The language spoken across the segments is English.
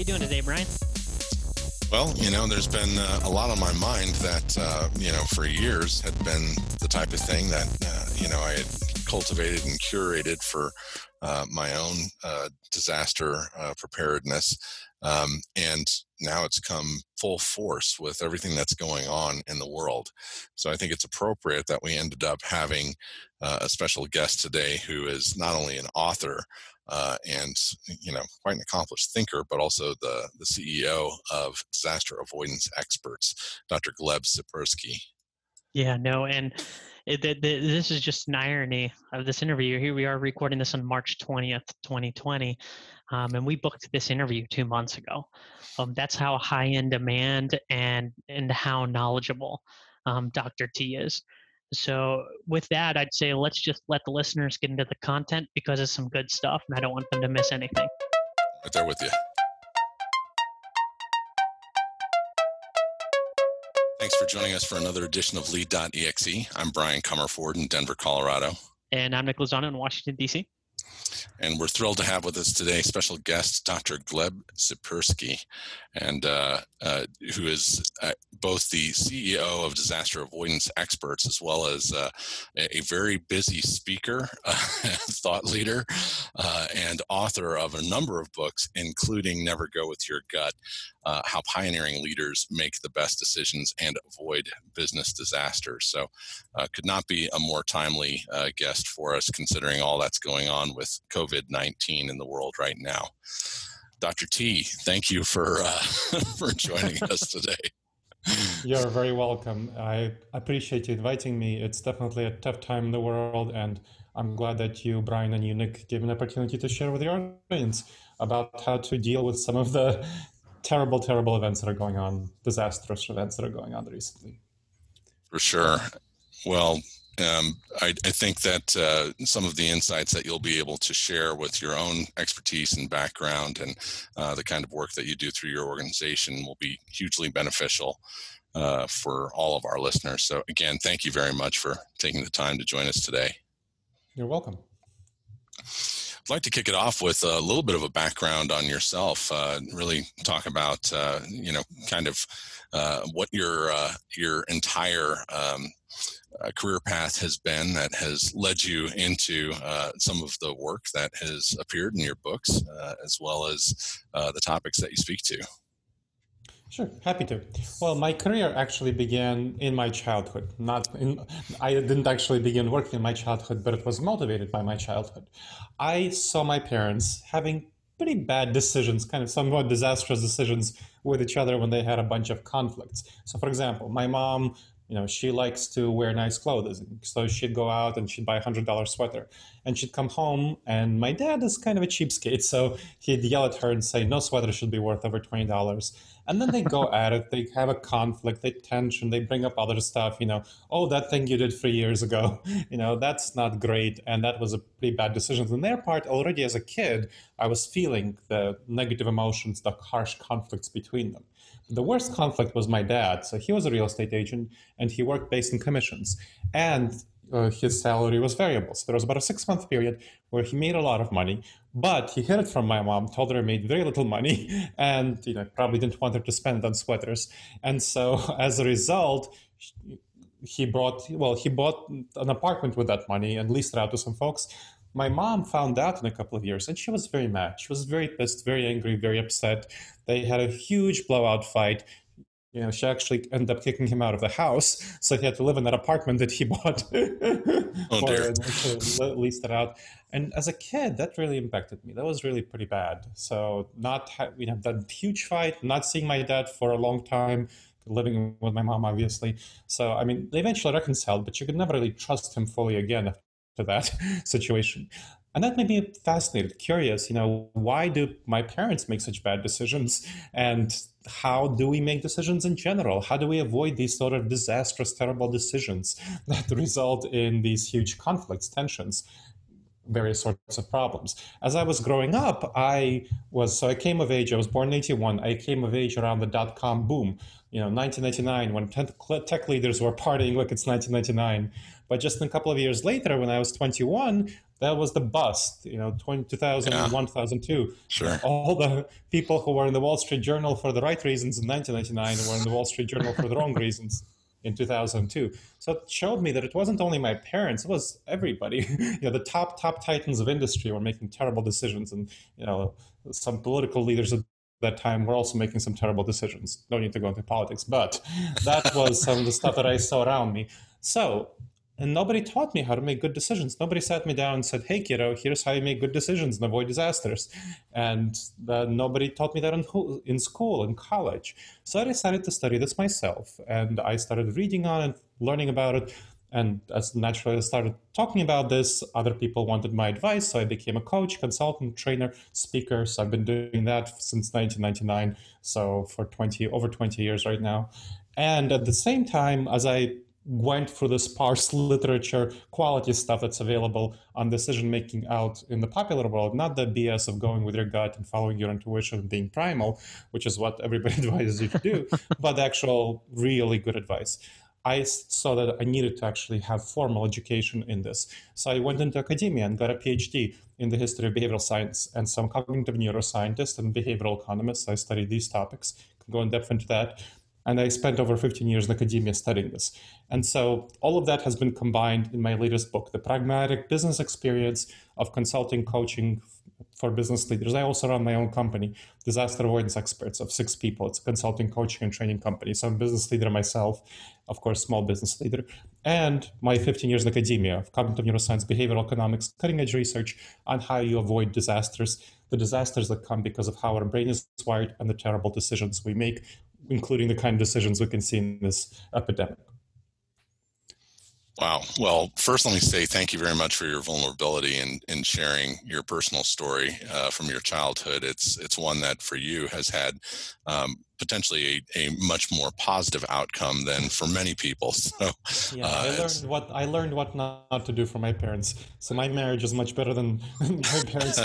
you doing today, Brian? Well, you know, there's been uh, a lot on my mind that, uh, you know, for years had been the type of thing that, uh, you know, I had cultivated and curated for uh, my own uh, disaster uh, preparedness. Um, and now it's come full force with everything that's going on in the world. So I think it's appropriate that we ended up having a special guest today who is not only an author, uh, and you know quite an accomplished thinker, but also the the CEO of Disaster Avoidance Experts, Dr. Gleb Tsipursky. Yeah, no, and it, it, this is just an irony of this interview. Here we are recording this on March twentieth, twenty twenty, um, and we booked this interview two months ago. Um, that's how high in demand and and how knowledgeable um, Dr. T is. So, with that, I'd say let's just let the listeners get into the content because it's some good stuff and I don't want them to miss anything. Right there with you. Thanks for joining us for another edition of Lead.exe. I'm Brian Comerford in Denver, Colorado. And I'm Nicholas Lozano in Washington, D.C. And we're thrilled to have with us today special guest Dr. Gleb Tsipursky, and uh, uh, who is uh, both the CEO of Disaster Avoidance Experts as well as uh, a very busy speaker, thought leader, uh, and author of a number of books, including Never Go with Your Gut uh, How Pioneering Leaders Make the Best Decisions and Avoid Business Disasters. So, could not be a more timely guest for us considering all that's going on with COVID 19 in the world right now. Dr. T, thank you for, uh, for joining us today. You're very welcome. I appreciate you inviting me. It's definitely a tough time in the world, and I'm glad that you, Brian, and you, Nick, gave an opportunity to share with the audience about how to deal with some of the terrible, terrible events that are going on, disastrous events that are going on recently. For sure. Well, um, I, I, think that uh, some of the insights that you'll be able to share with your own expertise and background and uh, the kind of work that you do through your organization will be hugely beneficial uh, for all of our listeners. So, again, thank you very much for taking the time to join us today. You're welcome. I'd like to kick it off with a little bit of a background on yourself. Uh, really talk about, uh, you know, kind of uh, what your your entire um, uh, career path has been that has led you into uh, some of the work that has appeared in your books, uh, as well as uh, the topics that you speak to. Sure, happy to. Well, my career actually began in my childhood. Not in, I didn't actually begin working in my childhood, but it was motivated by my childhood. I saw my parents having pretty bad decisions, kind of somewhat disastrous decisions with each other when they had a bunch of conflicts. So, for example, my mom you know she likes to wear nice clothes. So she'd go out and she'd buy a hundred dollar sweater and she'd come home and my dad is kind of a cheapskate. So he'd yell at her and say no sweater should be worth over twenty dollars. And then they go at it. They have a conflict. They tension. They bring up other stuff you know oh that thing you did three years ago. You know that's not great. And that was a pretty bad decision on their part. Already as a kid i was feeling the negative emotions the harsh conflicts between them the worst conflict was my dad. So he was a real estate agent and he worked based on commissions. And uh, his salary was variable. So there was about a six month period where he made a lot of money, but he hid it from my mom, told her he made very little money, and you know probably didn't want her to spend on sweaters. And so as a result, he brought well he bought an apartment with that money and leased it out to some folks my mom found out in a couple of years and she was very mad. She was very pissed, very angry, very upset. They had a huge blowout fight. You know, she actually ended up kicking him out of the house, so he had to live in that apartment that he bought. oh dear! To leased it out, and as a kid, that really impacted me. That was really pretty bad. So, not ha- you know that huge fight, not seeing my dad for a long time, living with my mom, obviously. So, I mean, they eventually reconciled, but you could never really trust him fully again that situation. And that made me fascinated, curious, you know, why do my parents make such bad decisions? And how do we make decisions in general? How do we avoid these sort of disastrous, terrible decisions that result in these huge conflicts, tensions? various sorts of problems. As I was growing up, I was so I came of age. I was born in '81. I came of age around the dot com boom. You know, 1999 when tech leaders were partying like it's 1999. But just a couple of years later, when I was 21, that was the bust. You know, 20, 2001, yeah. 2002. Sure. All the people who were in the Wall Street Journal for the right reasons in 1999 were in the Wall Street Journal for the wrong reasons in 2002. So it showed me that it wasn't only my parents; it was everybody. you know, the top top titans of industry were making terrible decisions, and you know, some political leaders at that time were also making some terrible decisions. No need to go into politics, but that was some of the stuff that I saw around me. So and nobody taught me how to make good decisions. Nobody sat me down and said, "Hey, kiddo, here's how you make good decisions and avoid disasters." And uh, nobody taught me that in, in school, in college. So I decided to study this myself, and I started reading on it, learning about it. And as naturally I started talking about this, other people wanted my advice. So I became a coach, consultant, trainer, speaker. So I've been doing that since 1999. So for 20 over 20 years right now. And at the same time, as I went through the sparse literature quality stuff that's available on decision making out in the popular world, not the BS of going with your gut and following your intuition and being primal, which is what everybody advises you to do, but actual really good advice. I saw that I needed to actually have formal education in this. So I went into academia and got a PhD in the history of behavioral science and some cognitive neuroscientist and behavioral economists. I studied these topics, can go in depth into that. And I spent over 15 years in academia studying this. And so all of that has been combined in my latest book, The Pragmatic Business Experience of Consulting Coaching for Business Leaders. I also run my own company, Disaster Avoidance Experts, of six people. It's a consulting, coaching, and training company. So I'm a business leader myself, of course, small business leader. And my 15 years in academia of cognitive neuroscience, behavioral economics, cutting edge research on how you avoid disasters, the disasters that come because of how our brain is wired and the terrible decisions we make including the kind of decisions we can see in this epidemic. Wow. Well, first, let me say thank you very much for your vulnerability and in, in, sharing your personal story uh, from your childhood. It's it's one that for you has had um, potentially a, a, much more positive outcome than for many people. So yeah, uh, I learned what I learned what not, not, to do for my parents. So my marriage is much better than my parents.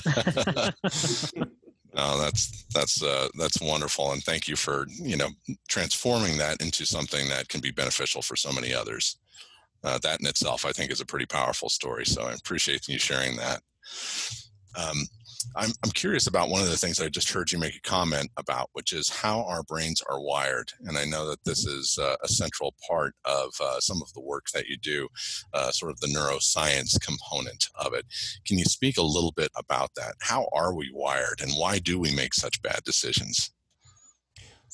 No, that's that's uh, that's wonderful, and thank you for you know transforming that into something that can be beneficial for so many others. Uh, that in itself, I think, is a pretty powerful story. So I appreciate you sharing that. Um, I'm, I'm curious about one of the things I just heard you make a comment about, which is how our brains are wired. And I know that this mm-hmm. is uh, a central part of uh, some of the work that you do, uh, sort of the neuroscience component of it. Can you speak a little bit about that? How are we wired and why do we make such bad decisions?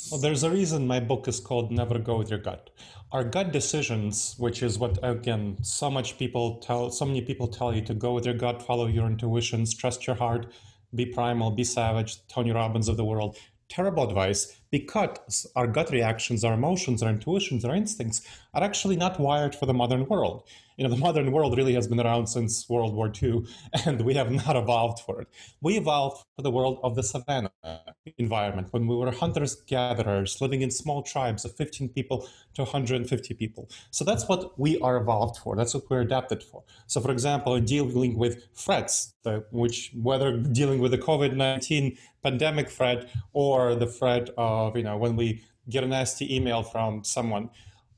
Well, there's a reason my book is called Never Go With Your Gut. Our gut decisions, which is what, again, so much people tell, so many people tell you to go with your gut, follow your intuitions, trust your heart, be primal, be savage, Tony Robbins of the world. Terrible advice because our gut reactions, our emotions, our intuitions, our instincts are actually not wired for the modern world you know, the modern world really has been around since World War II, and we have not evolved for it. We evolved for the world of the savannah environment when we were hunters gatherers living in small tribes of 15 people to 150 people. So that's what we are evolved for. That's what we're adapted for. So, for example, in dealing with threats, the, which whether dealing with the COVID 19 pandemic threat or the threat of, you know, when we get a nasty email from someone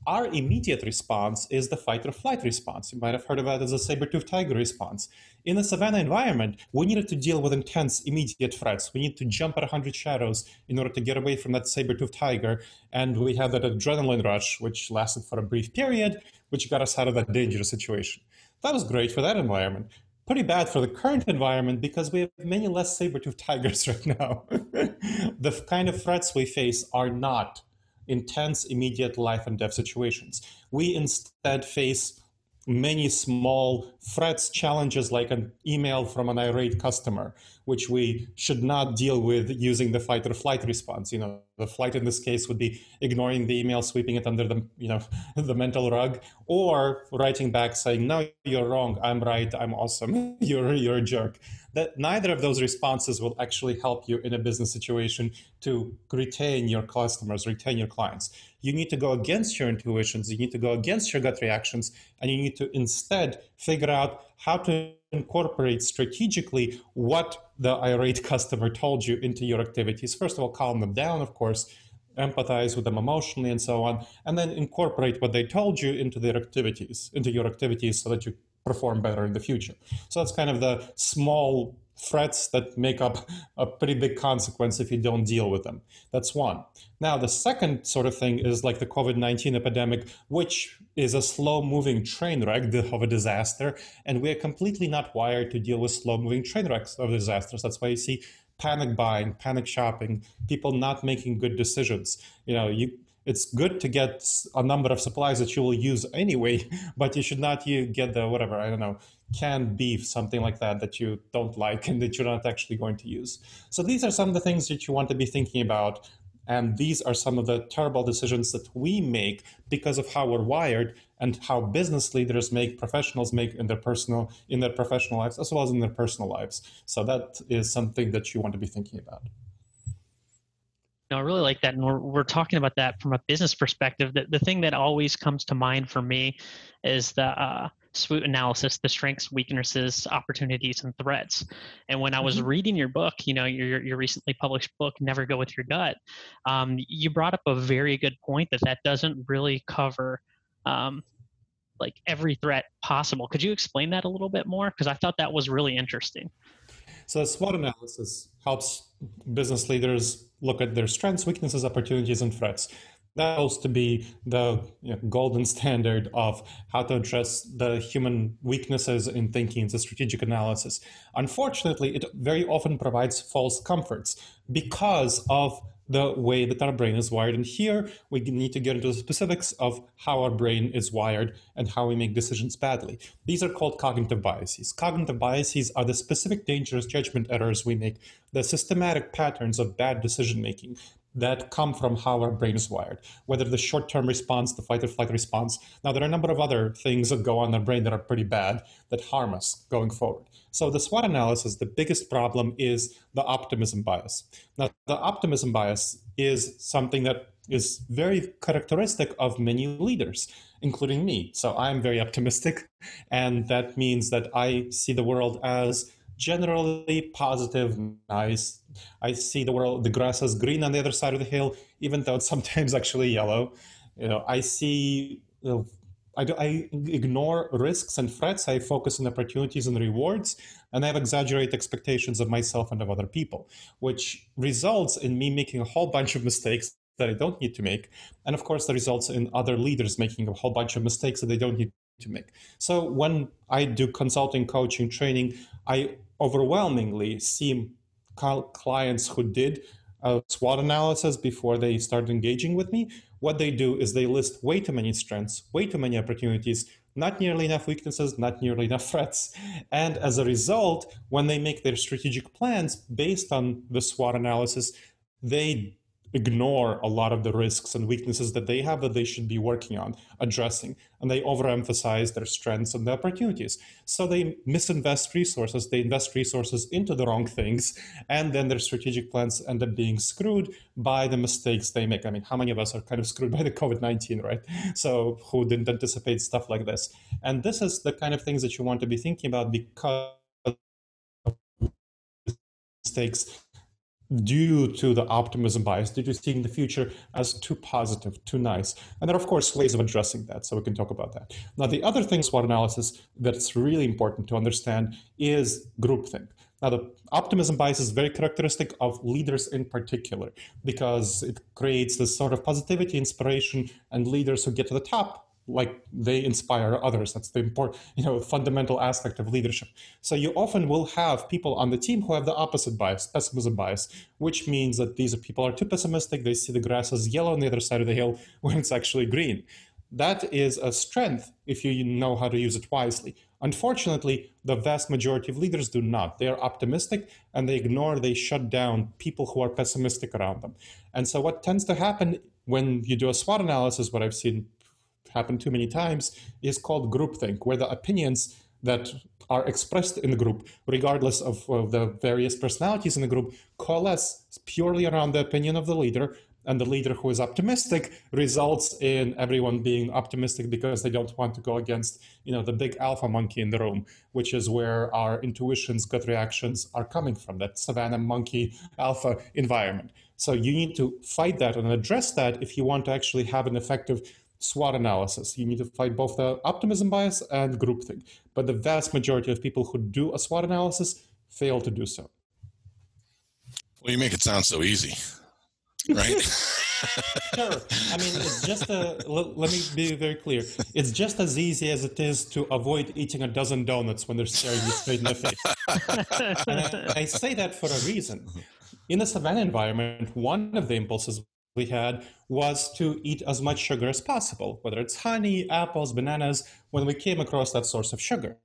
our immediate response is the fight or flight response. You might have heard about as a saber-toothed tiger response. In a savanna environment, we needed to deal with intense immediate threats. We need to jump at 100 shadows in order to get away from that saber-toothed tiger. And we had that adrenaline rush, which lasted for a brief period, which got us out of that dangerous situation. That was great for that environment. Pretty bad for the current environment because we have many less saber-toothed tigers right now. the kind of threats we face are not intense, immediate life and death situations. We instead face many small threats, challenges like an email from an irate customer, which we should not deal with using the fight or flight response. You know, the flight in this case would be ignoring the email, sweeping it under the you know the mental rug, or writing back saying, "No, you're wrong. I'm right. I'm awesome. you're you're a jerk." that neither of those responses will actually help you in a business situation to retain your customers, retain your clients. You need to go against your intuitions, you need to go against your gut reactions, and you need to instead figure out how to incorporate strategically what the irate customer told you into your activities. First of all, calm them down, of course, empathize with them emotionally and so on, and then incorporate what they told you into their activities, into your activities so that you perform better in the future. So that's kind of the small threats that make up a pretty big consequence if you don't deal with them. That's one. Now, the second sort of thing is like the COVID 19 epidemic, which is a slow moving train wreck of a disaster. And we're completely not wired to deal with slow moving train wrecks of disasters. That's why you see panic buying, panic shopping, people not making good decisions. You know, you it's good to get a number of supplies that you will use anyway, but you should not you get the whatever I don't know canned beef, something like that that you don't like and that you're not actually going to use. So these are some of the things that you want to be thinking about. And these are some of the terrible decisions that we make because of how we're wired and how business leaders make, professionals make in their personal, in their professional lives, as well as in their personal lives. So that is something that you want to be thinking about. No, I really like that. And we're, we're talking about that from a business perspective. The, the thing that always comes to mind for me is the, uh, SWOT analysis, the strengths, weaknesses, opportunities, and threats. And when I was mm-hmm. reading your book, you know, your, your recently published book, Never Go With Your Gut, um, you brought up a very good point that that doesn't really cover um, like every threat possible. Could you explain that a little bit more? Because I thought that was really interesting. So, SWOT analysis helps business leaders look at their strengths, weaknesses, opportunities, and threats that supposed to be the you know, golden standard of how to address the human weaknesses in thinking, the strategic analysis. Unfortunately, it very often provides false comforts because of the way that our brain is wired. And here we need to get into the specifics of how our brain is wired and how we make decisions badly. These are called cognitive biases. Cognitive biases are the specific dangerous judgment errors we make, the systematic patterns of bad decision making that come from how our brain is wired, whether the short term response, the fight or flight response. Now, there are a number of other things that go on in the brain that are pretty bad that harm us going forward. So, the SWOT analysis, the biggest problem is the optimism bias. Now, the optimism bias is something that is very characteristic of many leaders, including me. So, I'm very optimistic, and that means that I see the world as generally positive, nice. I see the world, the grass is green on the other side of the hill, even though it's sometimes actually yellow. You know, I see. You know, I, do, I ignore risks and threats. I focus on opportunities and rewards, and I have exaggerated expectations of myself and of other people, which results in me making a whole bunch of mistakes that I don't need to make. And of course, that results in other leaders making a whole bunch of mistakes that they don't need to make. So when I do consulting, coaching, training, I overwhelmingly see clients who did a SWOT analysis before they start engaging with me. What they do is they list way too many strengths, way too many opportunities, not nearly enough weaknesses, not nearly enough threats. And as a result, when they make their strategic plans based on the SWOT analysis, they ignore a lot of the risks and weaknesses that they have that they should be working on addressing and they overemphasize their strengths and their opportunities. So they misinvest resources they invest resources into the wrong things and then their strategic plans end up being screwed by the mistakes they make. I mean how many of us are kind of screwed by the covid-19 right? So who didn't anticipate stuff like this? And this is the kind of things that you want to be thinking about because mistakes due to the optimism bias, due to seeing the future as too positive, too nice. And there are, of course, ways of addressing that, so we can talk about that. Now, the other thing, SWOT analysis, that's really important to understand is groupthink. Now, the optimism bias is very characteristic of leaders in particular because it creates this sort of positivity, inspiration, and leaders who get to the top like they inspire others. That's the important you know fundamental aspect of leadership. So you often will have people on the team who have the opposite bias pessimism bias which means that these people are too pessimistic. They see the grass as yellow on the other side of the hill when it's actually green. That is a strength if you know how to use it wisely. Unfortunately the vast majority of leaders do not. They are optimistic and they ignore they shut down people who are pessimistic around them. And so what tends to happen when you do a SWOT analysis, what I've seen happened too many times is called groupthink, where the opinions that are expressed in the group, regardless of, of, the various personalities in the group, coalesce purely around the opinion of the leader, and the leader who is optimistic results in everyone being optimistic because they don't want to go against you know the big alpha monkey in the room which is where our intuitions gut reactions are coming from that savannah monkey alpha environment. So you need to fight that and address that if you want to actually have an effective SWOT analysis. You need to fight both the optimism bias and groupthink. But the vast majority of people who do a SWOT analysis fail to do so. Well, you make it sound so easy right? sure. I mean, it's just a, let, let, me be very clear. It's just as easy as it is to avoid eating a dozen donuts when they're staring you straight in the face. and I, I say that for a reason. In the savannah environment, one of the impulses we had was to eat as much sugar as possible, whether it's honey, apples, bananas, when we came across that source of sugar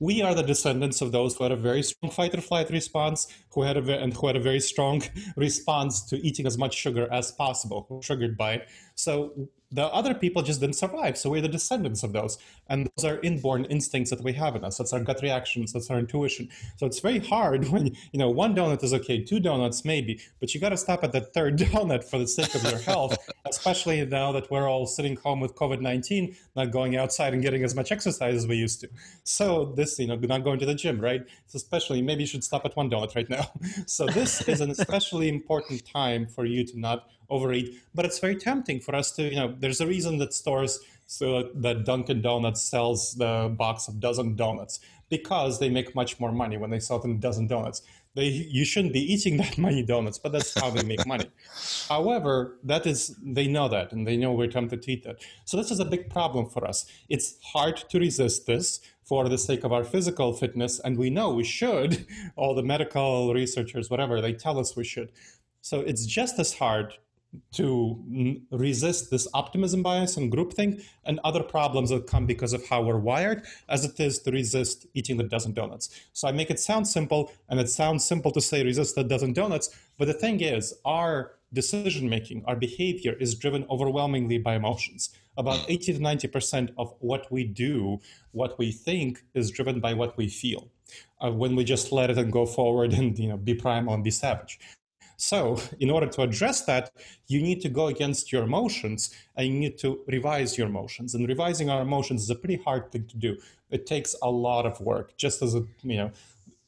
we are the descendants of those who had a very strong fight or flight response, who had a and who had a very strong response to eating as much sugar as possible, triggered by it. So the other people just didn't survive. So we're the descendants of those. And those are inborn instincts that we have in us. That's our gut reactions, that's our intuition. So it's very hard when, you know, one donut is okay, two donuts maybe, but you got to stop at the third donut for the sake of your health, especially now that we're all sitting home with COVID 19, not going outside and getting as much exercise as we used to. So this, you know, not going to the gym, right? Especially, maybe you should stop at one donut right now. So this is an especially important time for you to not overeat. But it's very tempting for us to, you know, there's a reason that stores, so that Dunkin' Donuts sells the box of dozen donuts because they make much more money when they sell them dozen donuts. They, you shouldn't be eating that many donuts, but that's how they make money. However, that is they know that and they know we're tempted to eat that. So this is a big problem for us. It's hard to resist this for the sake of our physical fitness, and we know we should. All the medical researchers, whatever, they tell us we should. So it's just as hard to resist this optimism bias and groupthink and other problems that come because of how we're wired as it is to resist eating the dozen donuts. So I make it sound simple, and it sounds simple to say resist the dozen donuts, but the thing is, our decision making, our behavior is driven overwhelmingly by emotions. About 80 to 90% of what we do, what we think, is driven by what we feel. Uh, when we just let it and go forward and you know be primal and be savage. So, in order to address that, you need to go against your emotions and you need to revise your emotions. And revising our emotions is a pretty hard thing to do. It takes a lot of work, just as a, you know,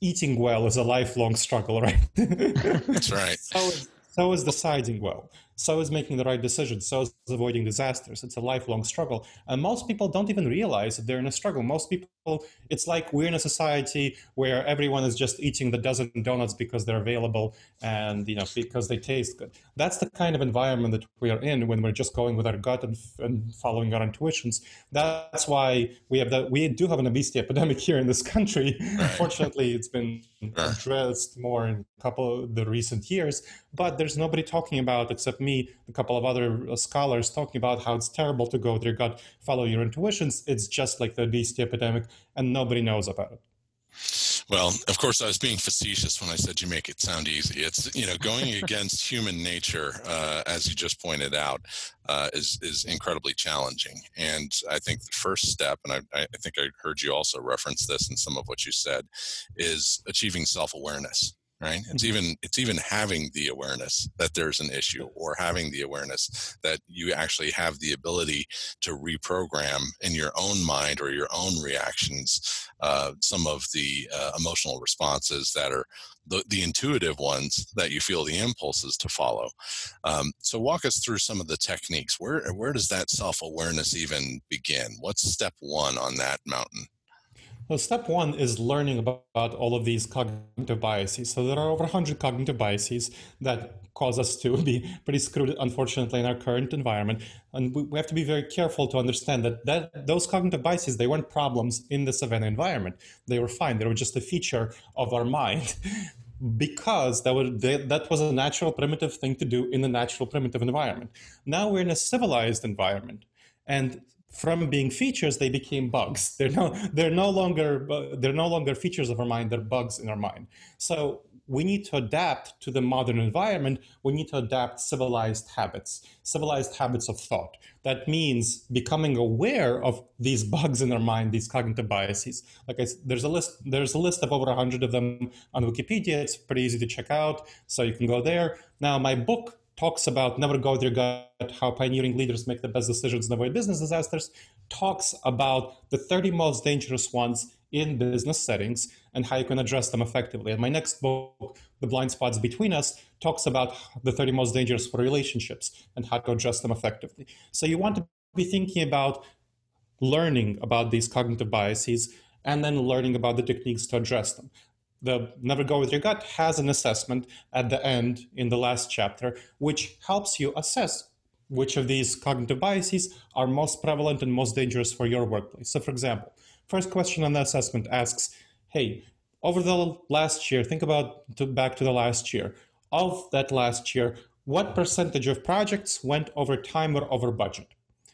eating well is a lifelong struggle, right? That's right. so, so is deciding well so is making the right decisions, so is avoiding disasters. It's a lifelong struggle. And most people don't even realize that they're in a struggle. Most people, it's like we're in a society where everyone is just eating the dozen donuts because they're available and, you know, because they taste good. That's the kind of environment that we are in when we're just going with our gut and, and following our intuitions. That's why we have that, we do have an obesity epidemic here in this country. Right. Fortunately, it's been addressed more in a couple of the recent years, but there's nobody talking about except me me, a couple of other uh, scholars talking about how it's terrible to go with your gut, follow your intuitions. It's just like the obesity epidemic, and nobody knows about it. Well, of course, I was being facetious when I said you make it sound easy. It's you know going against human nature, uh, as you just pointed out, uh, is is incredibly challenging. And I think the first step, and I, I think I heard you also reference this in some of what you said, is achieving self awareness right? It's mm-hmm. even it's even having the awareness that there's an issue or having the awareness that you actually have the ability to reprogram in your own mind or your own reactions uh, some of the uh, emotional responses that are the, the intuitive ones that you feel the impulses to follow. Um, so walk us through some of the techniques. Where where does that self-awareness even begin? What's step one on that mountain well, step one is learning about, all of these cognitive biases. So there are over 100 cognitive biases that cause us to be pretty screwed, unfortunately, in our current environment. And we, we have to be very careful to understand that, that those cognitive biases, they weren't problems in the savannah environment. They were fine. They were just a feature of our mind. because that, would, that was a natural primitive thing to do in a natural primitive environment. Now we're in a civilized environment. And from being features they became bugs. They're no they're no longer uh, they're no longer features of our mind they're bugs in our mind. So we need to adapt to the modern environment. We need to adapt civilized habits civilized habits of thought. That means becoming aware of these bugs in our mind these cognitive biases. Like I, there's a list there's a list of over 100 of them on wikipedia. It's pretty easy to check out so you can go there. Now my book talks about never go with your gut, how pioneering leaders make the best decisions and avoid business disasters, talks about the 30 most dangerous ones in business settings and how you can address them effectively. And my next book, The Blind Spots Between Us, talks about the 30 most dangerous for relationships and how to address them effectively. So you want to be thinking about learning about these cognitive biases and then learning about the techniques to address them the Never Go With Your Gut has an assessment at the end in the last chapter, which helps you assess which of these cognitive biases are most prevalent and most dangerous for your workplace. So, for example, first question on the assessment asks, hey, over the last year, think about to, back to the last year. Of that last year, what percentage of projects went over time or over budget?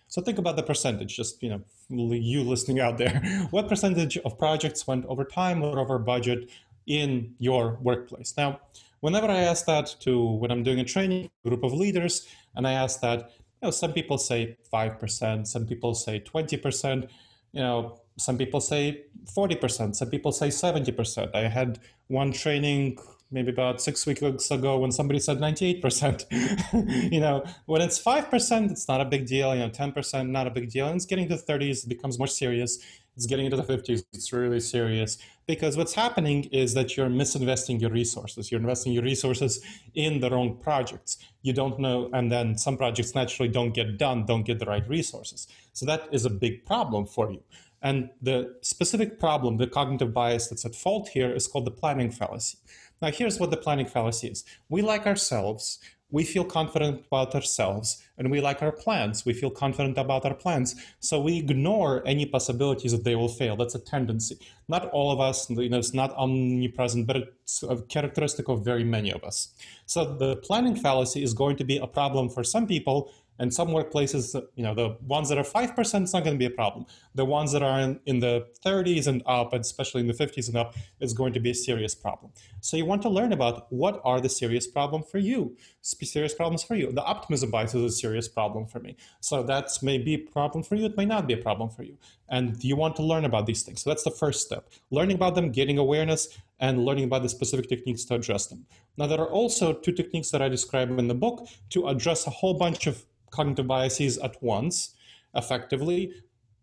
So think about the percentage, just you know, you listening out there. What percentage of projects went over time or over budget in your workplace. Now, whenever I ask that to when I'm doing a training group of leaders, and I ask that, you know, some people say five percent, some people say twenty percent, you know, some people say forty percent, some people say seventy percent. I had one training maybe about six weeks ago when somebody said 98%. you know, when it's 5%, it's not a big deal. You know, 10%, not a big deal. And it's getting to the 30s, it becomes more serious. It's getting into the 50s, it's really serious because what's happening is that you're misinvesting your resources. You're investing your resources in the wrong projects. You don't know, and then some projects naturally don't get done, don't get the right resources. So that is a big problem for you. And the specific problem, the cognitive bias that's at fault here, is called the planning fallacy. Now, here's what the planning fallacy is we like ourselves, we feel confident about ourselves and we like our plans. We feel confident about our plans. So we ignore any possibilities that they will fail. That's a tendency. Not all of us, you know, it's not omnipresent, but it's a characteristic of very many of us. So the planning fallacy is going to be a problem for some people and some workplaces, you know, the ones that are 5% is not going to be a problem. The ones that are in, in the 30s and up, and especially in the 50s and up, is going to be a serious problem. So you want to learn about what are the serious problem for you, serious problems for you. The optimism bias is a serious problem for me. So that may be a problem for you. It may not be a problem for you. And you want to learn about these things. So that's the first step. Learning about them, getting awareness, and learning about the specific techniques to address them. Now, there are also two techniques that I describe in the book to address a whole bunch of cognitive biases at once effectively,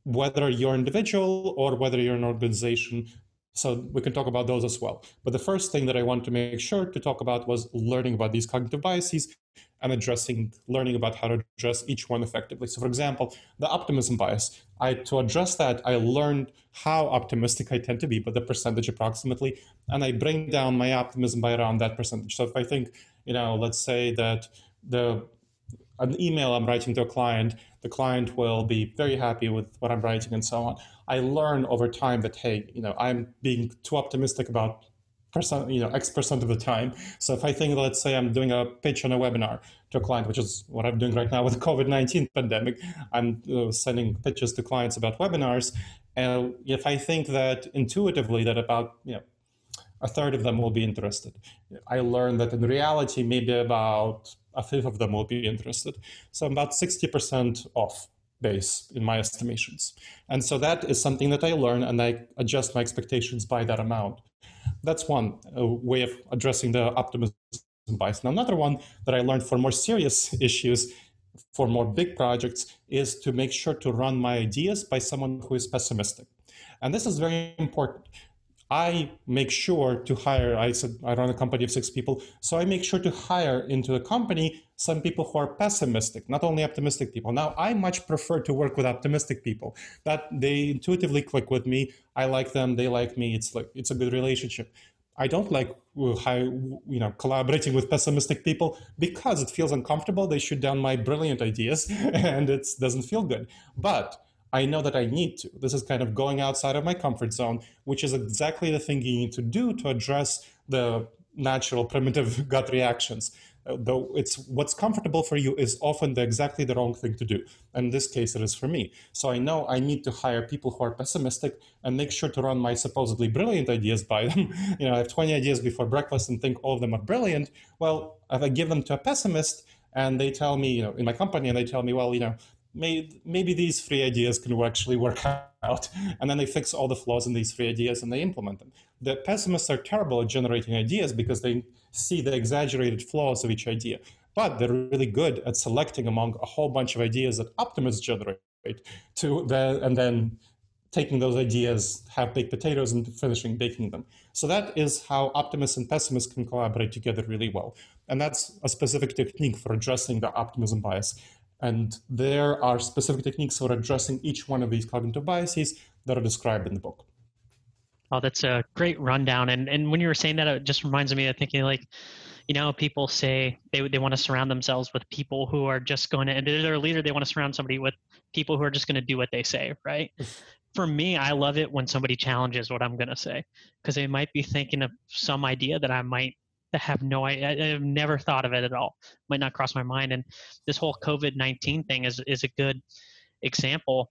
whether you're an individual or whether you're an organization. So we can talk about those as well. But the first thing that I want to make sure to talk about was learning about these cognitive biases and addressing, learning about how to address each one effectively. So for example, the optimism bias, I, to address that, I learned how optimistic I tend to be, but the percentage approximately, and I bring down my optimism by around that percentage. So if I think, you know, let's say that the an email I'm writing to a client, the client will be very happy with what I'm writing and so on. I learn over time that hey, you know, I'm being too optimistic about percent, you know, X percent of the time. So if I think, let's say, I'm doing a pitch on a webinar to a client, which is what I'm doing right now with the COVID-19 pandemic, I'm uh, sending pitches to clients about webinars, and if I think that intuitively that about you know a third of them will be interested, I learned that in reality maybe about a fifth of them will be interested. So about 60% off base in my estimations. And so that is something that I learn and I adjust my expectations by that amount. That's one uh, way of addressing the optimism bias. Now, another one that I learned for more serious issues, for more big projects, is to make sure to run my ideas by someone who is pessimistic. And this is very important I make sure to hire, I said I run a company of six people, so I make sure to hire into the company some people who are pessimistic, not only optimistic people. Now, I much prefer to work with optimistic people that they intuitively click with me. I like them, they like me. It's like it's a good relationship. I don't like uh, you know collaborating with pessimistic people because it feels uncomfortable. They shoot down my brilliant ideas, and it doesn't feel good. But I know that I need to. This is kind of going outside of my comfort zone, which is exactly the thing you need to do to address the natural primitive gut reactions. Uh, though it's what's comfortable for you is often the, exactly the wrong thing to do. In this case, it is for me. So I know I need to hire people who are pessimistic and make sure to run my supposedly brilliant ideas by them. you know, I have 20 ideas before breakfast and think all of them are brilliant. Well, if I give them to a pessimist and they tell me, you know, in my company, and they tell me, well, you know, maybe, maybe these three ideas can actually work out. And then they fix all the flaws in these three ideas and they implement them. The pessimists are terrible at generating ideas because they see the exaggerated flaws of each idea. but they're really good at selecting among a whole bunch of ideas that optimists generate to the, and then taking those ideas, have baked potatoes, and finishing baking them. So that is how optimists and pessimists can collaborate together really well. And that's a specific technique for addressing the optimism bias. And there are specific techniques for addressing each one of these cognitive biases that are described in the book. Oh, that's a great rundown. And and when you were saying that, it just reminds me of thinking like, you know, people say they they want to surround themselves with people who are just going to, and they're a leader. They want to surround somebody with people who are just going to do what they say, right? For me, I love it when somebody challenges what I'm going to say because they might be thinking of some idea that I might have no I, I've never thought of it at all. Might not cross my mind. And this whole COVID nineteen thing is is a good example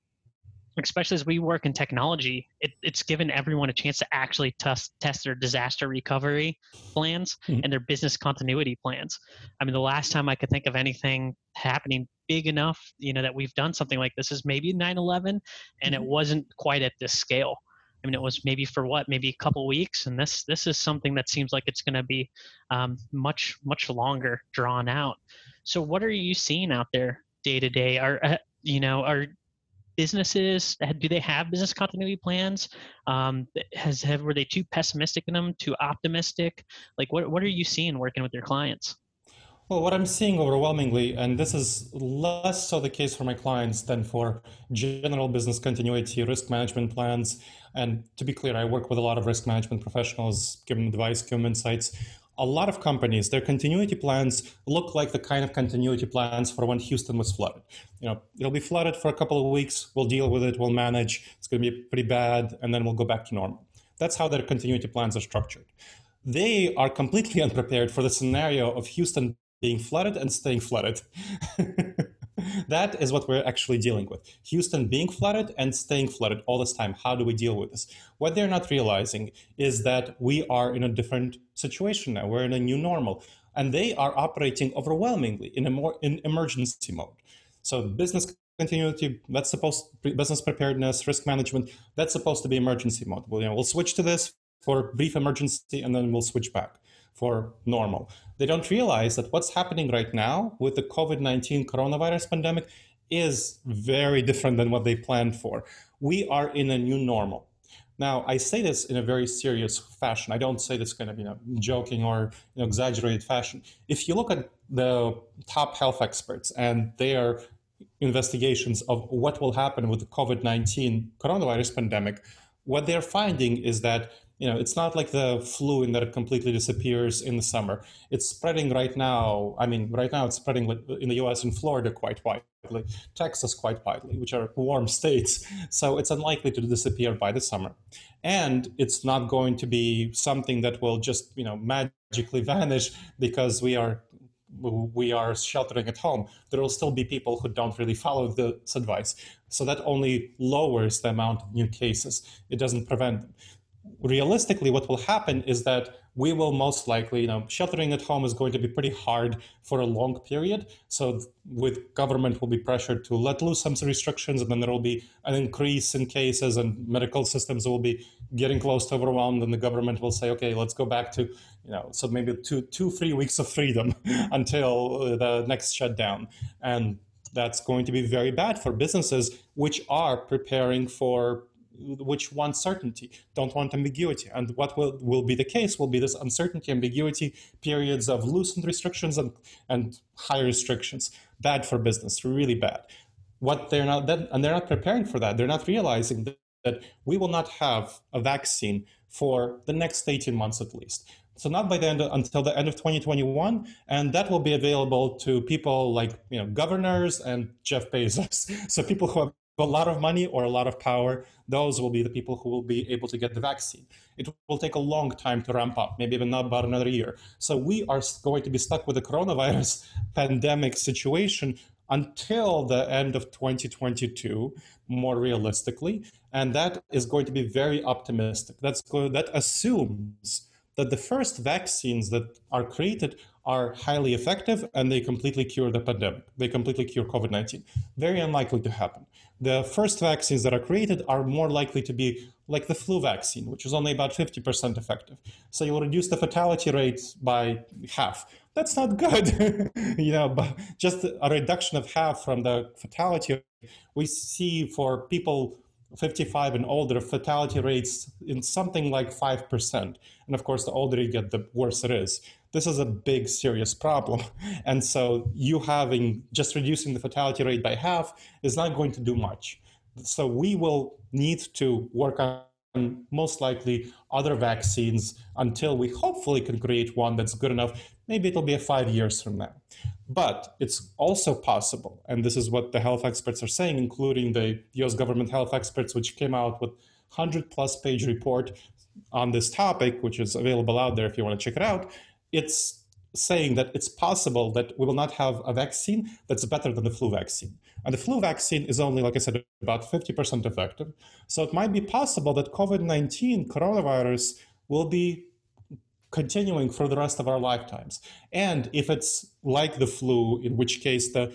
especially as we work in technology, it, it's given everyone a chance to actually test test their disaster recovery plans mm-hmm. and their business continuity plans. I mean, the last time I could think of anything happening big enough, you know, that we've done something like this is maybe 9/11, and mm-hmm. it wasn't quite at this scale. I mean, it was maybe for what, maybe a couple weeks, and this this is something that seems like it's going to be um, much much longer drawn out. So, what are you seeing out there day to day? Are uh, you know are businesses do they have business continuity plans um, has have were they too pessimistic in them too optimistic like what, what are you seeing working with your clients well what i'm seeing overwhelmingly and this is less so the case for my clients than for general business continuity risk management plans and to be clear i work with a lot of risk management professionals give them advice give them insights a lot of companies, their continuity plans look like the kind of continuity plans for when Houston was flooded. You know, it'll be flooded for a couple of weeks. We'll deal with it. We'll manage. It's going to be pretty bad, and then we'll go back to normal. That's how their continuity plans are structured. They are completely unprepared for the scenario of Houston being flooded and staying flooded. that is what we're actually dealing with. Houston being flooded and staying flooded all this time. How do we deal with this? What they're not realizing is that we are in a different situation now. We're in a new normal. And they are operating overwhelmingly in a more in emergency mode. So business continuity, that's supposed business preparedness, risk management, that's supposed to be emergency mode. We'll, you know, we'll switch to this for brief emergency and then we'll switch back for normal. They don't realize that what's happening right now with the COVID 19 coronavirus pandemic is very different than what they planned for. We are in a new normal. Now, I say this in a very serious fashion. I don't say this kind of you know joking or you know, exaggerated fashion. If you look at the top health experts and their investigations of what will happen with the COVID 19 coronavirus pandemic, what they're finding is that you know, it's not like the flu in that it completely disappears in the summer. It's spreading right now. I mean, right now it's spreading in the U.S. and Florida quite widely, Texas quite widely, which are warm states. So it's unlikely to disappear by the summer, and it's not going to be something that will just you know magically vanish because we are we are sheltering at home, there will still be people who don't really follow this advice. So that only lowers the amount of new cases. It doesn't prevent them realistically, what will happen is that we will most likely, you know, sheltering at home is going to be pretty hard for a long period. So, with government will be pressured to let loose some restrictions, and then there will be an increase in cases, and medical systems will be getting close to overwhelmed, and the government will say, okay, let's go back to, you know, so maybe two, two, three weeks of freedom until uh, the next shutdown, and that's going to be very bad for businesses which are preparing for which want certainty, don't want ambiguity. And what will, will be the case will be this uncertainty, ambiguity, periods of loosened restrictions and, and high restrictions. Bad for business, really bad. What they're not, and they're not preparing for that. They're not realizing that, that we will not have a vaccine for the next 18 months at least. So not by the end of, until the end of 2021, and that will be available to people like you know governors and Jeff Bezos. So people who have a lot of money or a lot of power, those will be the people who will be able to get the vaccine. It will take a long time to ramp up, maybe even not about another year. So we are going to be stuck with the coronavirus pandemic situation until the end of 2022, more realistically. And that is going to be very optimistic. That's that assumes that the first vaccines that are created are highly effective and they completely cure the pandemic. They completely cure COVID 19. Very unlikely to happen. The first vaccines that are created are more likely to be like the flu vaccine, which is only about 50% effective. So you'll reduce the fatality rate by half. that's not good. you know, but just a reduction of half from the fatality we see for people 55 and older fatality rates in something like 5%. And of course, the older you get, the worse it is. This is a big, serious problem. And so, you having just reducing the fatality rate by half is not going to do much. So, we will need to work on most likely other vaccines until we hopefully can create one that's good enough. Maybe it'll be five years from now. But it's also possible, and this is what the health experts are saying, including the US government health experts, which came out with 100 plus page report on this topic, which is available out there if you want to check it out. It's saying that it's possible that we will not have a vaccine that's better than the flu vaccine. And the flu vaccine is only, like I said, about 50% effective. So it might be possible that COVID 19 coronavirus will be continuing for the rest of our lifetimes. And if it's like the flu, in which case the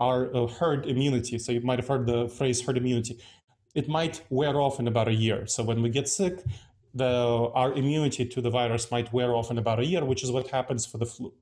our uh, herd immunity, so you might have heard the phrase herd immunity, it might wear off in about a year. So when we get sick, the our immunity to the virus might wear off in about a year, which is what happens for the flu.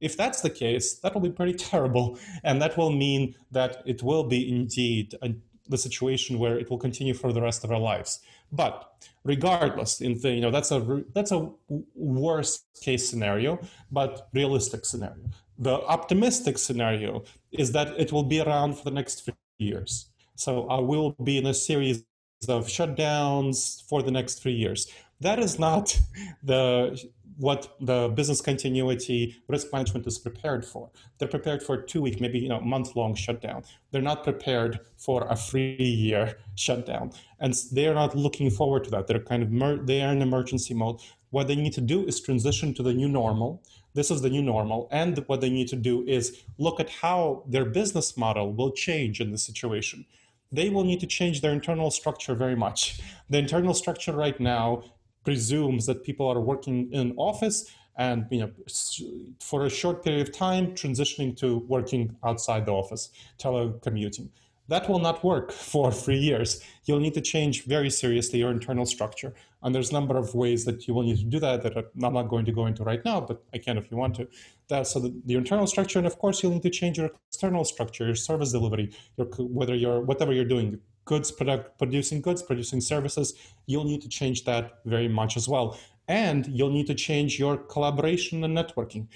If that's the case, that will be pretty terrible, and that will mean that it will be indeed a, the situation where it will continue for the rest of our lives. But regardless, in the, you know that's a that's a worst case scenario, but realistic scenario. The optimistic scenario is that it will be around for the next few years. So I will be in a series of shutdowns for the next three years. That is not the what the business continuity risk management is prepared for. They're prepared for a two week, maybe you know, month long shutdown. They're not prepared for a three year shutdown, and they're not looking forward to that. They're kind of mer- they are in emergency mode. What they need to do is transition to the new normal. This is the new normal, and what they need to do is look at how their business model will change in this situation they will need to change their internal structure very much. The internal structure right now presumes that people are working in office and you know for a short period of time transitioning to working outside the office telecommuting. That will not work for three years. You'll need to change very seriously your internal structure. And there's a number of ways that you will need to do that that i'm not going to go into right now but i can if you want to that, so the, internal structure and of course you'll need to change your external structure your service delivery your whether you're whatever you're doing goods product producing goods producing services you'll need to change that very much as well. And you'll need to change your collaboration and networking.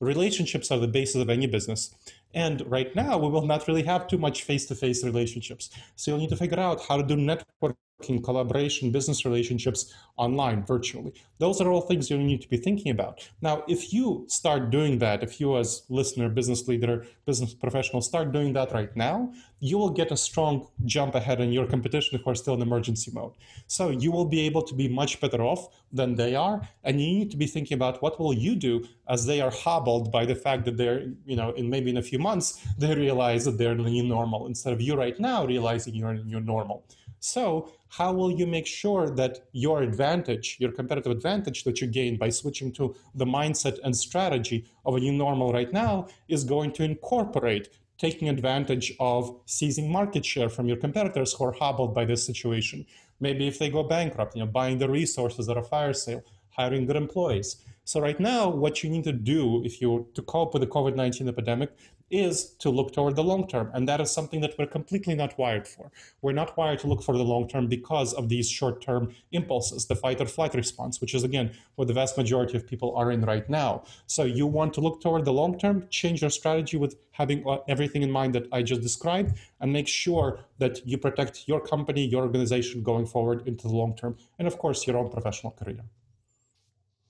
Relationships are the basis of any business and right now we will not really have too much face-to-face relationships so you'll need to figure out how to do networking, collaboration, business relationships online, virtually. Those are all things you need to be thinking about. Now, if you start doing that, if you as listener, business leader, business professional start doing that right now, you will get a strong jump ahead in your competition who are still in emergency mode. So you will be able to be much better off than they are. And you need to be thinking about what will you do as they are hobbled by the fact that they're, you know, in maybe in a few months, they realize that they're in the new normal instead of you right now realizing you're in the new normal. So, how will you make sure that your advantage, your competitive advantage that you gain by switching to the mindset and strategy of a new normal right now is going to incorporate taking advantage of seizing market share from your competitors who are hobbled by this situation? Maybe if they go bankrupt, you know, buying the resources at a fire sale, hiring good employees. So right now, what you need to do if you to cope with the COVID-19 epidemic is to look toward the long term. And that is something that we're completely not wired for. We're not wired to look for the long term because of these short term impulses, the fight or flight response, which is, again, what the vast majority of people are in right now. So you want to look toward the long term, change your strategy with having uh, everything in mind that I just described, and make sure that you protect your company, your organization going forward into the long term, and of course, your own professional career.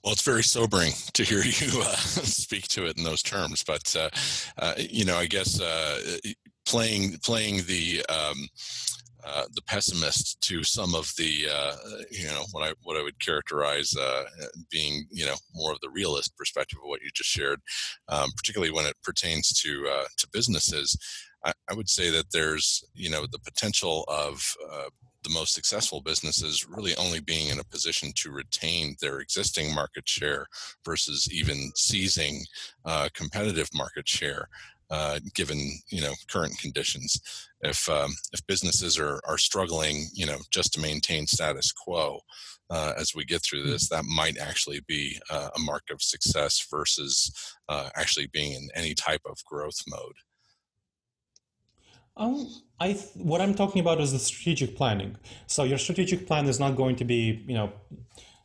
Well, it's very sobering to hear you uh, speak to it in those terms. But uh, uh, you know, I guess uh, playing playing the um, uh, the pessimist to some of the uh, you know what I what I would characterize being you know more of the realist perspective of what you just shared, um, particularly when it pertains to to businesses. I, I, would say that there's you know the potential of the most successful businesses really only being in a position to retain their existing market share versus even seizing uh, competitive market share. uh, given you know current conditions. If um, if businesses are are struggling, you know, just to maintain status quo uh, as we get through this, that might actually be uh, a mark of success versus uh, actually being in any type of growth mode. Um, I what I'm talking about is the strategic planning. So your strategic plan is not going to be, you know,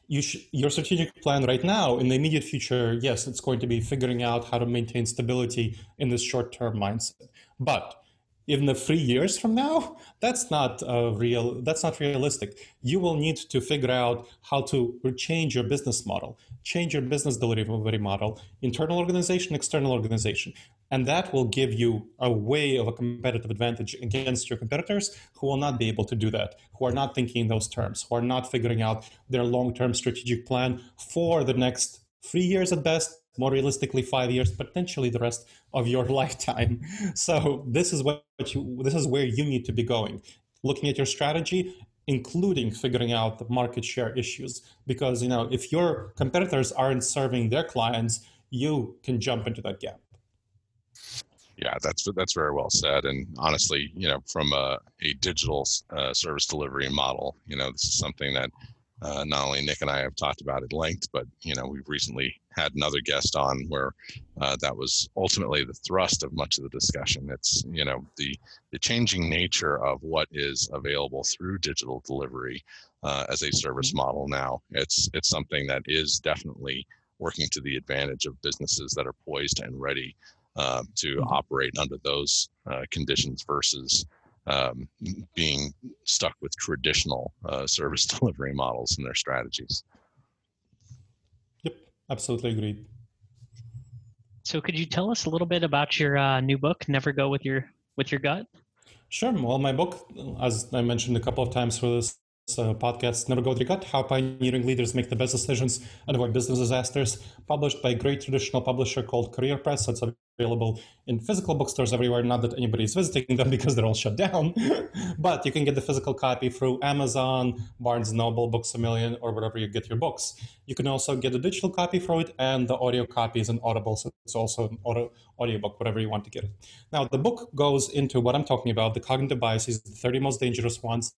you sh- your strategic plan right now in the immediate future. Yes, it's going to be figuring out how to maintain stability in this short-term mindset. But in the three years from now, that's not real. That's not realistic. You will need to figure out how to change your business model, change your business delivery model, internal organization, external organization, and that will give you a way of a competitive advantage against your competitors who will not be able to do that, who are not thinking in those terms, who are not figuring out their long-term strategic plan for the next three years at best more realistically five years potentially the rest of your lifetime. So this is what you this is where you need to be going. Looking at your strategy including figuring out the market share issues. Because you know if your competitors aren't serving their clients you can jump into that gap. Yeah that's that's very well said. And honestly you know from a, a digital uh, service delivery model you know this is something that uh, not only Nick and I have talked about at length, but you know we've recently had another guest on where uh, that was ultimately the thrust of much of the discussion. It's you know the the changing nature of what is available through digital delivery uh, as a service mm-hmm. model now. It's it's something that is definitely working to the advantage of businesses that are poised and ready uh, to mm-hmm. operate under those uh, conditions versus um, being stuck with traditional uh, service delivery models and their strategies. Yep, absolutely agreed. So, could you tell us a little bit about your uh, new book, "Never Go with Your with Your Gut"? Sure. Well, my book, as I mentioned a couple of times for this uh, podcast, Never Go With Your Gut: How Pioneering Leaders Make the Best Decisions and Avoid Business Disasters, published by a great traditional publisher called Career Press. So it's available in physical bookstores everywhere. Not that anybody's visiting them because they're all shut down, but you can get the physical copy through Amazon, Barnes Noble, Books a Million, or wherever you get your books. You can also get a digital copy for it, and the audio copy is an Audible, so it's also an audio audiobook, whatever you want to get it. Now, the book goes into what I'm talking about: the cognitive biases, the 30 most dangerous ones,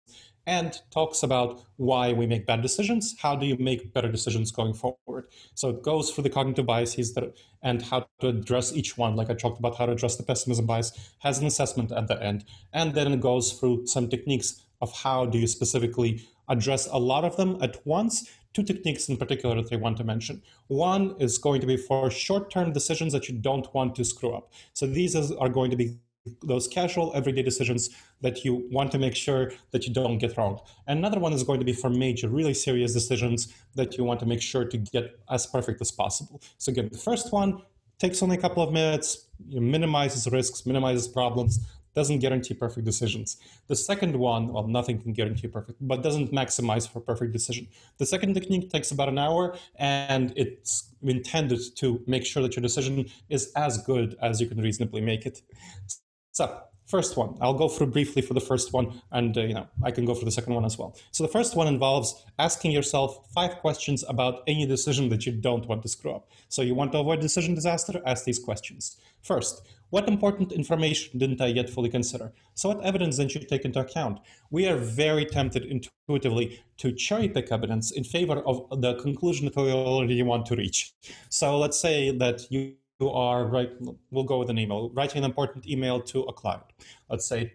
and talks about why we make bad decisions. How do you make better decisions going forward? So it goes through the cognitive biases that, and how to address each one. Like I talked about how to address the pessimism bias, has an assessment at the end. And then it goes through some techniques of how do you specifically address a lot of them at once two techniques in particular that I want to mention. One is going to be for short term decisions that you don't want to screw up. So these are going to be those casual everyday decisions that you want to make sure that you don't get wrong. Another one is going to be for major, really serious decisions that you want to make sure to get as perfect as possible. So again, the first one takes only a couple of minutes, minimizes risks, minimizes problems, doesn't guarantee perfect decisions. The second one, well, nothing can guarantee perfect, but doesn't maximize for perfect decision. The second technique takes about an hour and it's intended to make sure that your decision is as good as you can reasonably make it. So first one, I'll go through briefly for the first one, and uh, you know I can go for the second one as well. So the first one involves asking yourself five questions about any decision that you don't want to screw up. So you want to avoid decision disaster? Ask these questions. First, what important information didn't I yet fully consider? So what evidence then should you take into account? We are very tempted intuitively to cherry pick evidence in favor of the conclusion that we already want to reach. So let's say that you you are right we'll go with an email. Writing an important email to a client. Let's say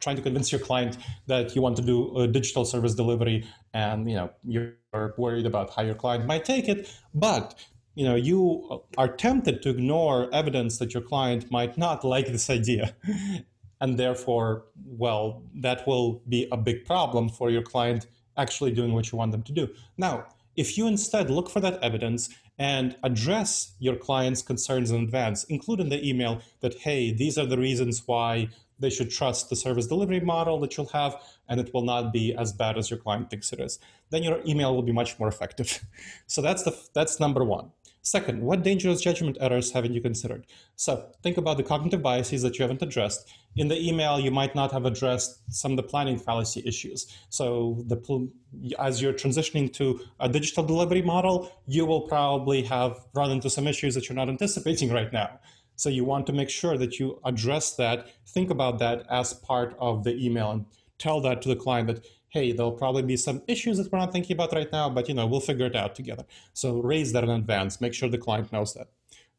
trying to convince your client that you want to do a digital service delivery and you know you're worried about how your client might take it but you know you are tempted to ignore evidence that your client might not like this idea. And therefore well that will be a big problem for your client actually doing what you want them to do. Now if you instead look for that evidence and address your client's concerns in advance, include in the email that, hey, these are the reasons why they should trust the service delivery model that you'll have, and it will not be as bad as your client thinks it is. Then your email will be much more effective. so that's the that's number one. Second, what dangerous judgment errors haven't you considered? So think about the cognitive biases that you haven't addressed. In the email, you might not have addressed some of the planning fallacy issues. So the, as you're transitioning to a digital delivery model, you will probably have run into some issues that you're not anticipating right now. So you want to make sure that you address that, think about that as part of the email and tell that to the client that, hey, there'll probably be some issues that we're not thinking about right now, but you know, we'll figure it out together. So raise that in advance, make sure the client knows that.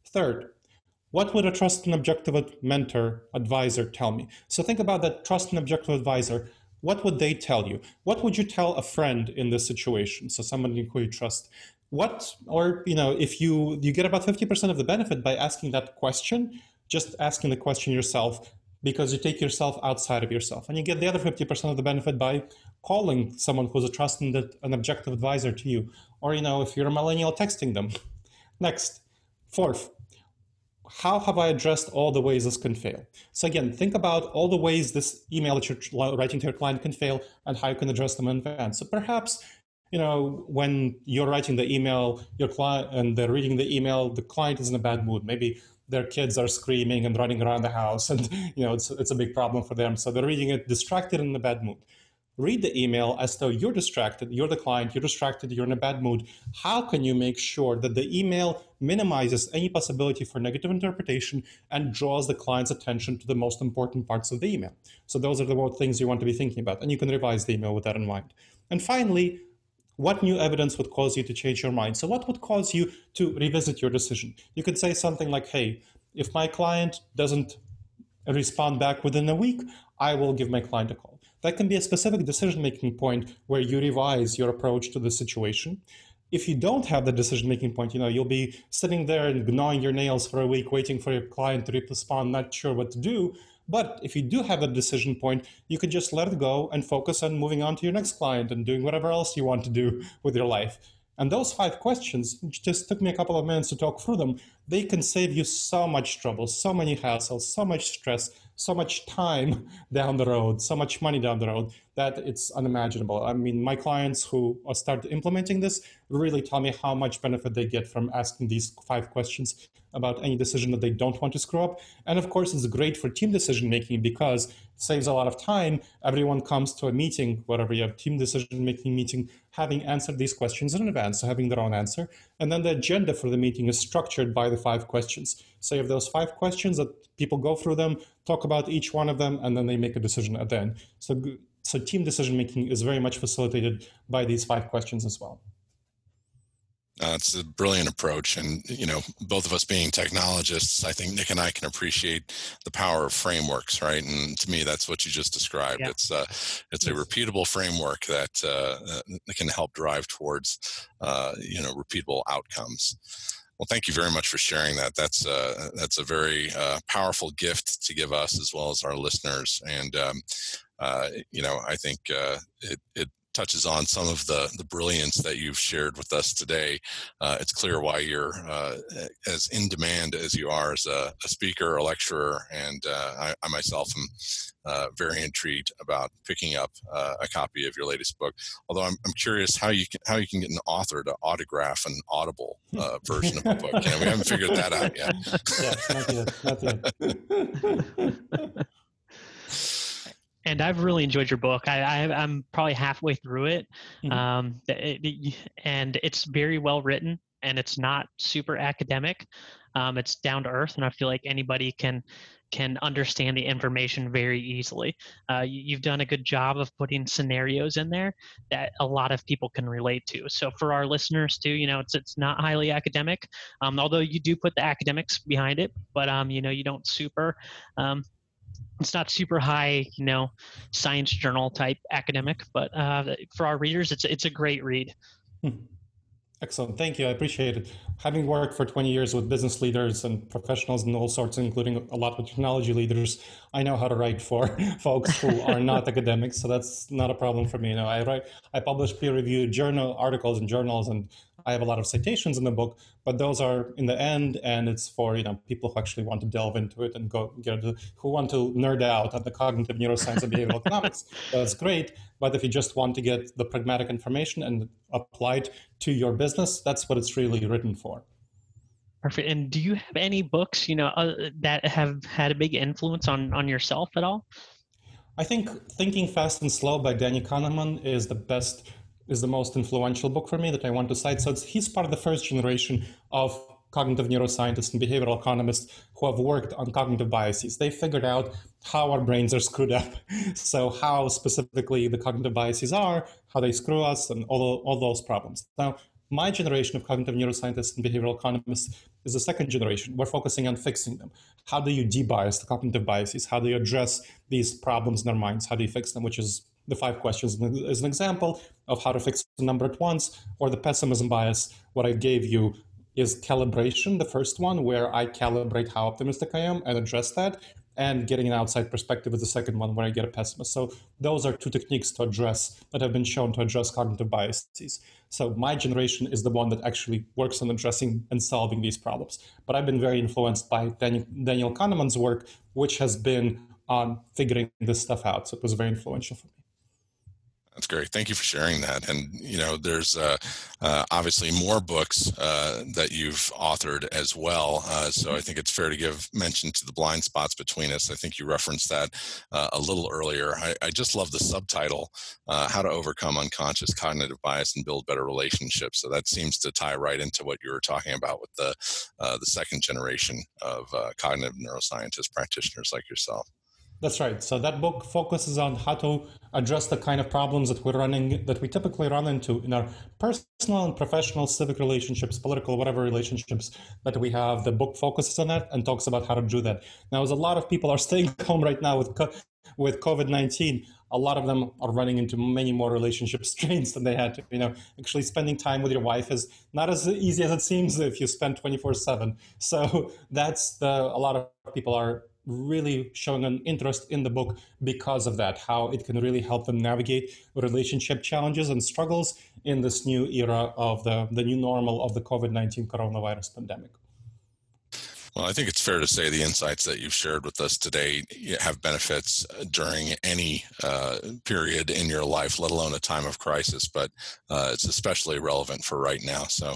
Third, what would a trusted and objective mentor advisor tell me? So think about that trusted and objective advisor. What would they tell you? What would you tell a friend in this situation? So somebody who you trust. What or you know, if you you get about 50% of the benefit by asking that question, just asking the question yourself, because you take yourself outside of yourself. And you get the other 50% of the benefit by calling someone who's a trusted and objective advisor to you. Or, you know, if you're a millennial, texting them. Next, fourth, how have I addressed all the ways this can fail? So again, think about all the ways this email that you're writing to your client can fail and how you can address them in advance. So perhaps, you know, when you're writing the email, your client and they're reading the email, the client is in a bad mood. Maybe their kids are screaming and running around the house and you know it's, it's a big problem for them. So they're reading it distracted in a bad mood. Read the email as though you're distracted you're the client you're distracted you're in a bad mood. How can you make sure that the email minimizes any possibility for negative interpretation and draws the client's attention to the most important parts of the email? So those are the things you want to be thinking about and you can revise the email with that in mind. And finally what new evidence would cause you to change your mind? So, what would cause you to revisit your decision? You could say something like, hey, if my client doesn't respond back within a week, I will give my client a call. That can be a specific decision making point where you revise your approach to the situation. If you don't have the decision making point, you know, you'll be sitting there and gnawing your nails for a week, waiting for your client to respond, not sure what to do. But if you do have a decision point, you can just let it go and focus on moving on to your next client and doing whatever else you want to do with your life. And those five questions just took me a couple of minutes to talk through them. They can save you so much trouble, so many hassles, so much stress, so much time down the road, so much money down the road that it's unimaginable. I mean, my clients who start implementing this really tell me how much benefit they get from asking these five questions about any decision that they don't want to screw up. And of course, it's great for team decision making because it saves a lot of time. Everyone comes to a meeting, whatever you have team decision making meeting, having answered these questions in advance, so having their own answer. And then the agenda for the meeting is structured by the five questions. So you have those five questions that people go through them, talk about each one of them, and then they make a decision at the end. So, so team decision making is very much facilitated by these five questions as well. Uh, it's a brilliant approach, and you know, both of us being technologists, I think Nick and I can appreciate the power of frameworks, right? And to me, that's what you just described. Yeah. It's uh, it's a repeatable framework that uh, can help drive towards uh, you know repeatable outcomes. Well, thank you very much for sharing that. That's uh, that's a very uh, powerful gift to give us as well as our listeners. And um, uh, you know, I think uh, it, it touches on some of the, the brilliance that you've shared with us today. Uh, it's clear why you're uh, as in demand as you are as a, a speaker, a lecturer, and uh, I, I, myself am uh, very intrigued about picking up uh, a copy of your latest book. Although I'm, I'm curious how you can how you can get an author to autograph an Audible uh, version of a book. You know, we haven't figured that out yet. yeah, not yet. Not yet and I've really enjoyed your book. I, I am probably halfway through it, mm-hmm. um, it, it, and it's very well written, and it's not super academic. Um, it's down to earth, and I feel like anybody can can understand the information very easily. Uh, you, have done a good job of putting scenarios in there that a lot of people can relate to. So for our listeners too, you know, it's it's not highly academic, um, although you do put the academics behind it, but um, you know, you don't super um, it's not super high, you know, science journal type academic, but uh, for our readers, it's it's a great read. Hmm. Excellent, thank you. I appreciate it. Having worked for 20 years with business leaders and professionals and all sorts, including a lot with technology leaders, I know how to write for folks who are not academics, so that's not a problem for me. You know, I write, I publish peer-reviewed journal articles and journals, and I have a lot of citations in the book, but those are in the end, and it's for you know people who actually want to delve into it and go get who want to nerd out on the cognitive neuroscience and behavioral economics. That's great, but if you just want to get the pragmatic information and apply it to your business, that's what it's really written for. Perfect. And do you have any books, you know, uh, that have had a big influence on on yourself at all? I think Thinking Fast and Slow by Danny Kahneman is the best is the most influential book for me that I want to cite. So he's part of the first generation of cognitive neuroscientists and behavioral economists who have worked on cognitive biases. They figured out how our brains are screwed up. so, how specifically the cognitive biases are, how they screw us, and all, all those problems. Now, my generation of cognitive neuroscientists and behavioral economists is the second generation. We're focusing on fixing them. How do you debias the cognitive biases? How do you address these problems in our minds? How do you fix them? Which is the five questions is an example of how to fix the number at once, or the pessimism bias. What I gave you is calibration, the first one, where I calibrate how optimistic I am and address that. And getting an outside perspective is the second one, where I get a pessimist. So those are two techniques to address that have been shown to address cognitive biases. So my generation is the one that actually works on addressing and solving these problems. But I've been very influenced by Daniel, Daniel Kahneman's work, which has been on figuring this stuff out. So it was very influential for me. That's great. Thank you for sharing that. And you know, there's uh, uh, obviously more books uh, that you've authored as well. Uh, so I think it's fair to give mention to the blind spots between us. I think you referenced that uh, a little earlier. I, I, just love the subtitle: uh, "How to Overcome Unconscious Cognitive Bias and Build Better Relationships." So that seems to tie right into what you were talking about with the the second generation of cognitive neuroscientist practitioners like yourself. That's right. So that book focuses on how to address the kind of problems that we're running, that we typically run into in our personal and professional, civic relationships, political, whatever relationships that we have. The book focuses on that and talks about how to do that. Now, as a lot of people are staying home right now with with COVID nineteen, a lot of them are running into many more relationship strains than they had to. You know, actually spending time with your wife is not as easy as it seems if you spend twenty four seven. So that's the a lot of people are really showing an interest in the book because of that, how it can really help them navigate relationship challenges and struggles in this new era of the, the new normal of the COVID 19 coronavirus pandemic. Well, I think it's fair to say the insights that you've shared with us today have benefits uh, during any uh, period in your life, let alone a time of crisis, but uh, it's especially relevant for right now. So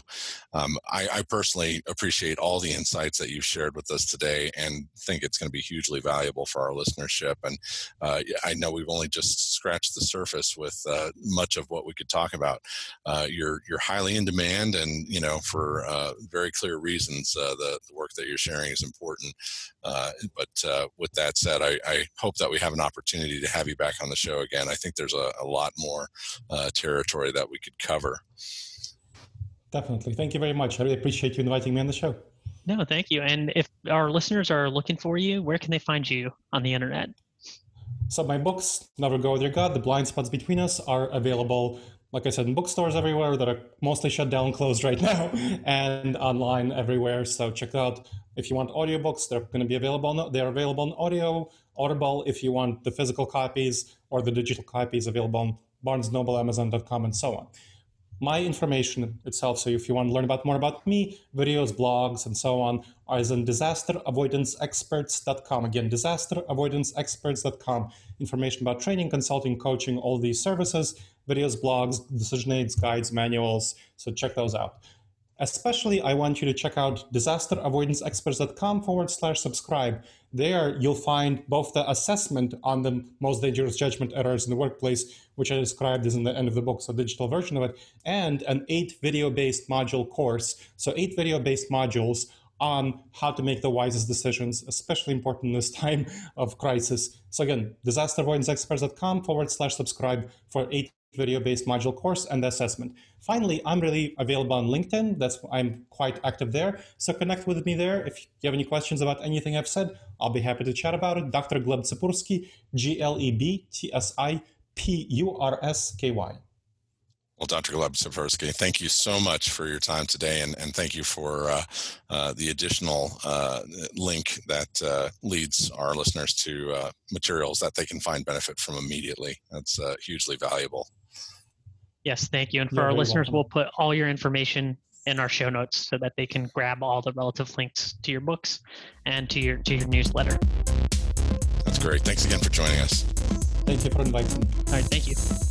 um, I, I, personally appreciate all the insights that you've shared with us today and think it's going to be hugely valuable for our listenership. And uh, I know we've only just scratched the surface with uh, much of what we could talk about. Uh, you're, you're highly in demand and, you know, for very clear reasons, the, the work that you're sharing sharing is important. Uh, but uh, with that said, I, I, hope that we have an opportunity to have you back on the show again. I think there's a, a lot more uh, territory that we could cover. Definitely. Thank you very much. I really appreciate you inviting me on the show. No, thank you. And if our listeners are looking for you, where can they find you on the internet? So my books, Never Go With Your Gut, The Blind Spots Between Us, are available like I said, in bookstores everywhere that are mostly shut down closed right now, and online everywhere. So check out if you want audiobooks, they're going to be available. They're available on audio, Audible. If you want the physical copies or the digital copies, available on Barnes Noble, Amazon.com, and so on my information itself. So if you want to learn about more about me, videos, blogs, and so on, is on disasteravoidanceexperts.com. Again, disasteravoidanceexperts.com. Information about training, consulting, coaching, all these services, videos, blogs, decision aids, guides, manuals. So check those out. Especially, I want you to check out disasteravoidanceexperts.com forward slash subscribe. There, you'll find both the assessment on the most dangerous judgment errors in the workplace, which I described is in the end of the book, so digital version of it, and an eight video based module course. So, eight video based modules on how to make the wisest decisions, especially important in this time of crisis. So again, disasteravoidanceexperts.com forward slash subscribe for eight video-based module course and assessment. Finally, I'm really available on LinkedIn. That's I'm quite active there. So connect with me there. If you have any questions about anything I've said, I'll be happy to chat about it. Dr. Gleb Tsipursky, G-L-E-B-T-S-I-P-U-R-S-K-Y. Well, Dr. Gleb Tsipursky, thank you so much for your time today, and, and thank you for uh, uh, the additional uh, link that uh, leads our listeners to uh, materials that they can find benefit from immediately. That's uh, hugely valuable. Yes, thank you. And for You're our listeners, welcome. we'll put all your information in our show notes so that they can grab all the relative links to your books and to your to your newsletter. That's great. Thanks again for joining us. Thank you for inviting me. All right, thank you.